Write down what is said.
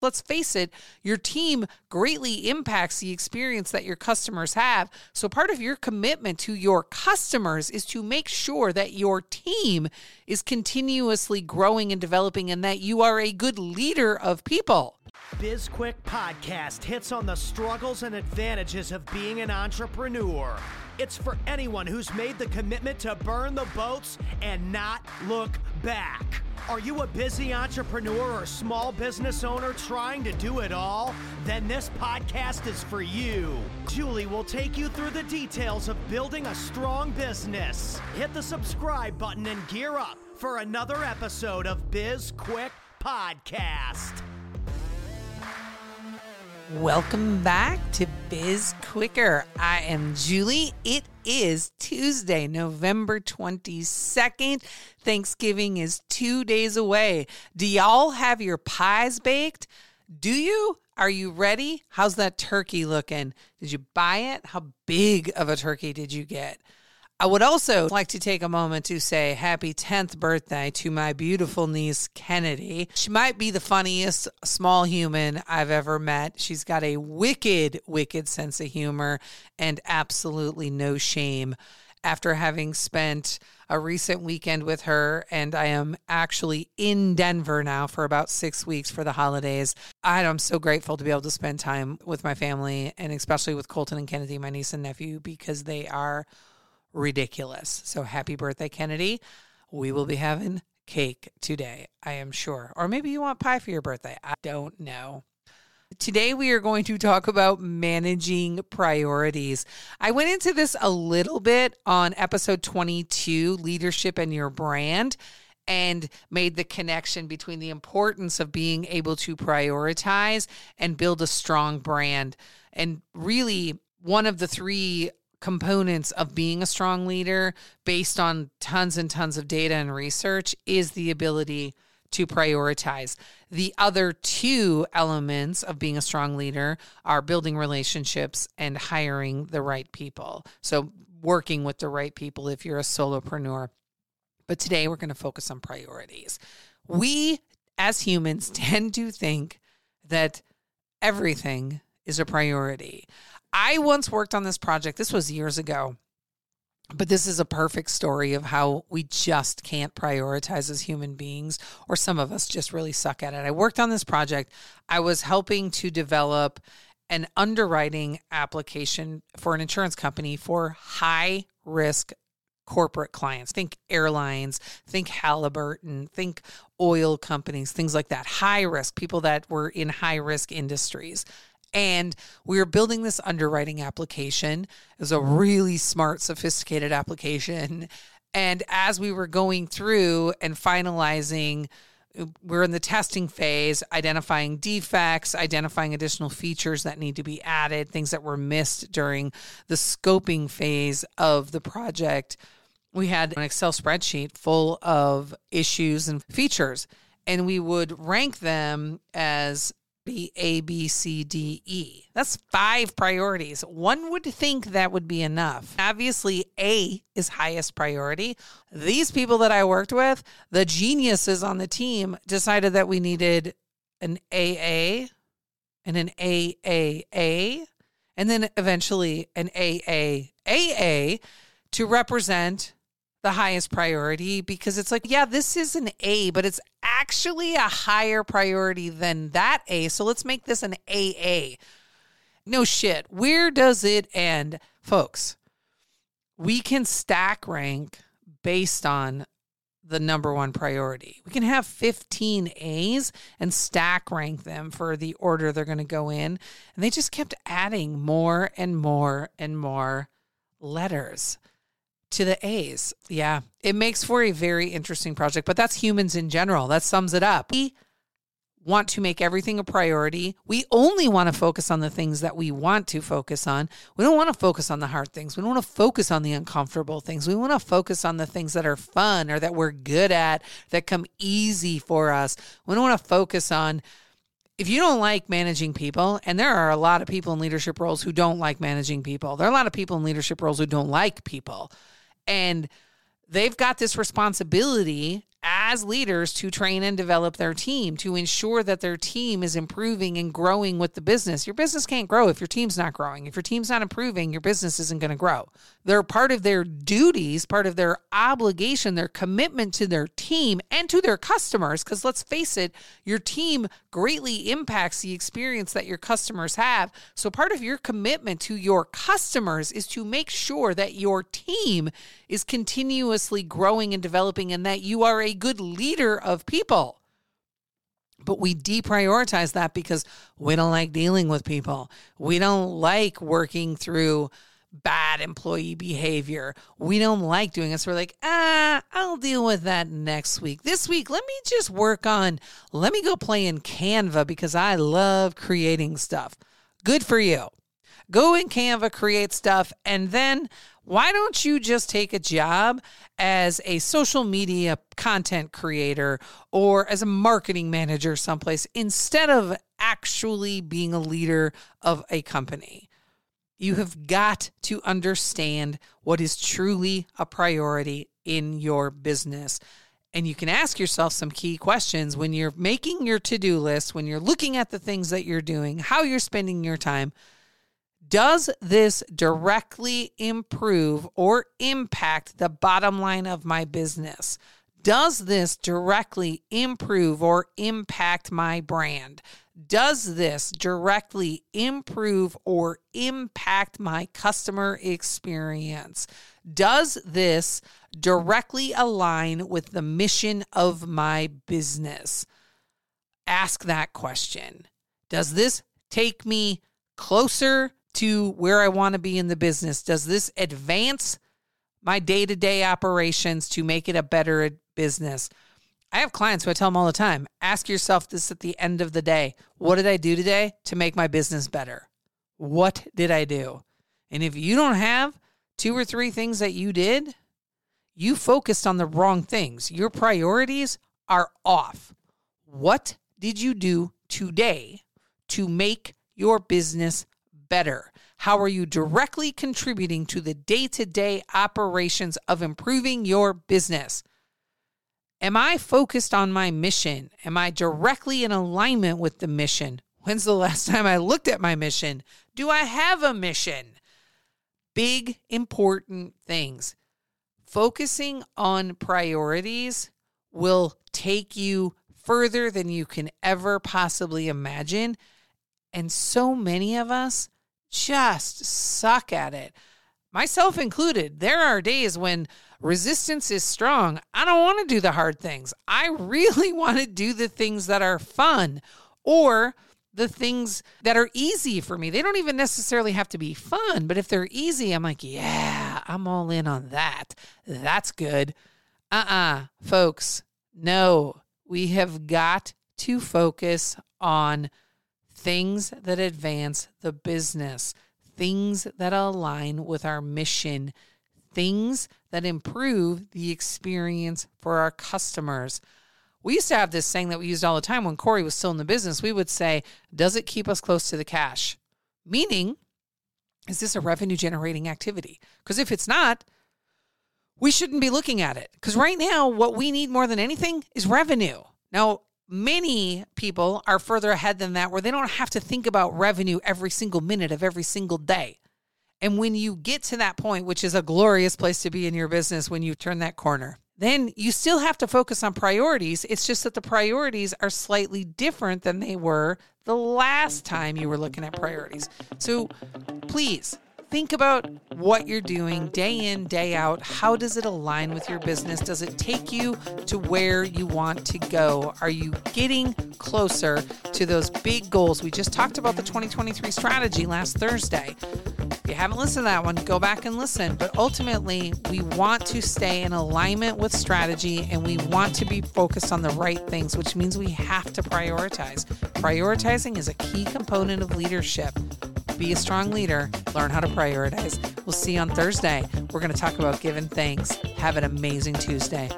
Let's face it, your team greatly impacts the experience that your customers have. So, part of your commitment to your customers is to make sure that your team is continuously growing and developing and that you are a good leader of people. BizQuick Podcast hits on the struggles and advantages of being an entrepreneur. It's for anyone who's made the commitment to burn the boats and not look back. Are you a busy entrepreneur or small business owner trying to do it all? Then this podcast is for you. Julie will take you through the details of building a strong business. Hit the subscribe button and gear up for another episode of Biz Quick Podcast. Welcome back to Biz Quicker. I am Julie. It is Tuesday, November 22nd. Thanksgiving is two days away. Do y'all have your pies baked? Do you? Are you ready? How's that turkey looking? Did you buy it? How big of a turkey did you get? I would also like to take a moment to say happy 10th birthday to my beautiful niece, Kennedy. She might be the funniest small human I've ever met. She's got a wicked, wicked sense of humor and absolutely no shame. After having spent a recent weekend with her, and I am actually in Denver now for about six weeks for the holidays. I'm so grateful to be able to spend time with my family and especially with Colton and Kennedy, my niece and nephew, because they are ridiculous. So happy birthday, Kennedy. We will be having cake today, I am sure. Or maybe you want pie for your birthday. I don't know. Today, we are going to talk about managing priorities. I went into this a little bit on episode 22 Leadership and Your Brand and made the connection between the importance of being able to prioritize and build a strong brand. And really, one of the three components of being a strong leader based on tons and tons of data and research is the ability to prioritize. The other two elements of being a strong leader are building relationships and hiring the right people. So, working with the right people if you're a solopreneur. But today we're going to focus on priorities. We as humans tend to think that everything is a priority. I once worked on this project. This was years ago. But this is a perfect story of how we just can't prioritize as human beings, or some of us just really suck at it. I worked on this project. I was helping to develop an underwriting application for an insurance company for high risk corporate clients. Think airlines, think Halliburton, think oil companies, things like that. High risk, people that were in high risk industries. And we were building this underwriting application. It was a mm-hmm. really smart, sophisticated application. And as we were going through and finalizing, we're in the testing phase, identifying defects, identifying additional features that need to be added, things that were missed during the scoping phase of the project. We had an Excel spreadsheet full of issues and features, and we would rank them as be A, B, C, D, E. That's five priorities. One would think that would be enough. Obviously, A is highest priority. These people that I worked with, the geniuses on the team, decided that we needed an AA and an AAA, and then eventually an AAAA to represent the highest priority because it's like, yeah, this is an A, but it's actually a higher priority than that A. So let's make this an AA. No shit. Where does it end? Folks, we can stack rank based on the number one priority. We can have 15 A's and stack rank them for the order they're going to go in. And they just kept adding more and more and more letters to the A's. Yeah, it makes for a very interesting project, but that's humans in general. That sums it up. We want to make everything a priority. We only want to focus on the things that we want to focus on. We don't want to focus on the hard things. We don't want to focus on the uncomfortable things. We want to focus on the things that are fun or that we're good at, that come easy for us. We don't want to focus on if you don't like managing people, and there are a lot of people in leadership roles who don't like managing people, there are a lot of people in leadership roles who don't like people. And they've got this responsibility as leaders to train and develop their team to ensure that their team is improving and growing with the business. Your business can't grow if your team's not growing. If your team's not improving, your business isn't going to grow. They're part of their duties, part of their obligation, their commitment to their team and to their customers. Because let's face it, your team greatly impacts the experience that your customers have. So, part of your commitment to your customers is to make sure that your team is continuously growing and developing and that you are a good leader of people. But we deprioritize that because we don't like dealing with people. We don't like working through bad employee behavior. We don't like doing it. So we're like, ah, I'll deal with that next week. This week, let me just work on, let me go play in Canva because I love creating stuff. Good for you. Go in Canva, create stuff, and then why don't you just take a job as a social media content creator or as a marketing manager someplace instead of actually being a leader of a company? You have got to understand what is truly a priority in your business. And you can ask yourself some key questions when you're making your to do list, when you're looking at the things that you're doing, how you're spending your time. Does this directly improve or impact the bottom line of my business? Does this directly improve or impact my brand? Does this directly improve or impact my customer experience? Does this directly align with the mission of my business? Ask that question. Does this take me closer to where I want to be in the business? Does this advance my day to day operations to make it a better business? I have clients who I tell them all the time ask yourself this at the end of the day What did I do today to make my business better? What did I do? And if you don't have two or three things that you did, you focused on the wrong things. Your priorities are off. What did you do today to make your business better? How are you directly contributing to the day to day operations of improving your business? Am I focused on my mission? Am I directly in alignment with the mission? When's the last time I looked at my mission? Do I have a mission? Big, important things. Focusing on priorities will take you further than you can ever possibly imagine. And so many of us just suck at it, myself included. There are days when resistance is strong. I don't want to do the hard things. I really want to do the things that are fun or the things that are easy for me. They don't even necessarily have to be fun, but if they're easy, I'm like, yeah, I'm all in on that. That's good. Uh uh-uh, uh, folks, no, we have got to focus on things that advance the business, things that align with our mission, things that improve the experience for our customers. We used to have this saying that we used all the time when Corey was still in the business. We would say, Does it keep us close to the cash? Meaning, is this a revenue generating activity? Because if it's not, we shouldn't be looking at it. Because right now, what we need more than anything is revenue. Now, many people are further ahead than that where they don't have to think about revenue every single minute of every single day. And when you get to that point, which is a glorious place to be in your business when you turn that corner, then you still have to focus on priorities. It's just that the priorities are slightly different than they were the last time you were looking at priorities. So please think about what you're doing day in, day out. How does it align with your business? Does it take you to where you want to go? Are you getting closer to those big goals? We just talked about the 2023 strategy last Thursday. If you haven't listened to that one, go back and listen. But ultimately, we want to stay in alignment with strategy and we want to be focused on the right things, which means we have to prioritize. Prioritizing is a key component of leadership be a strong leader, learn how to prioritize. We'll see you on Thursday. We're going to talk about giving thanks. Have an amazing Tuesday.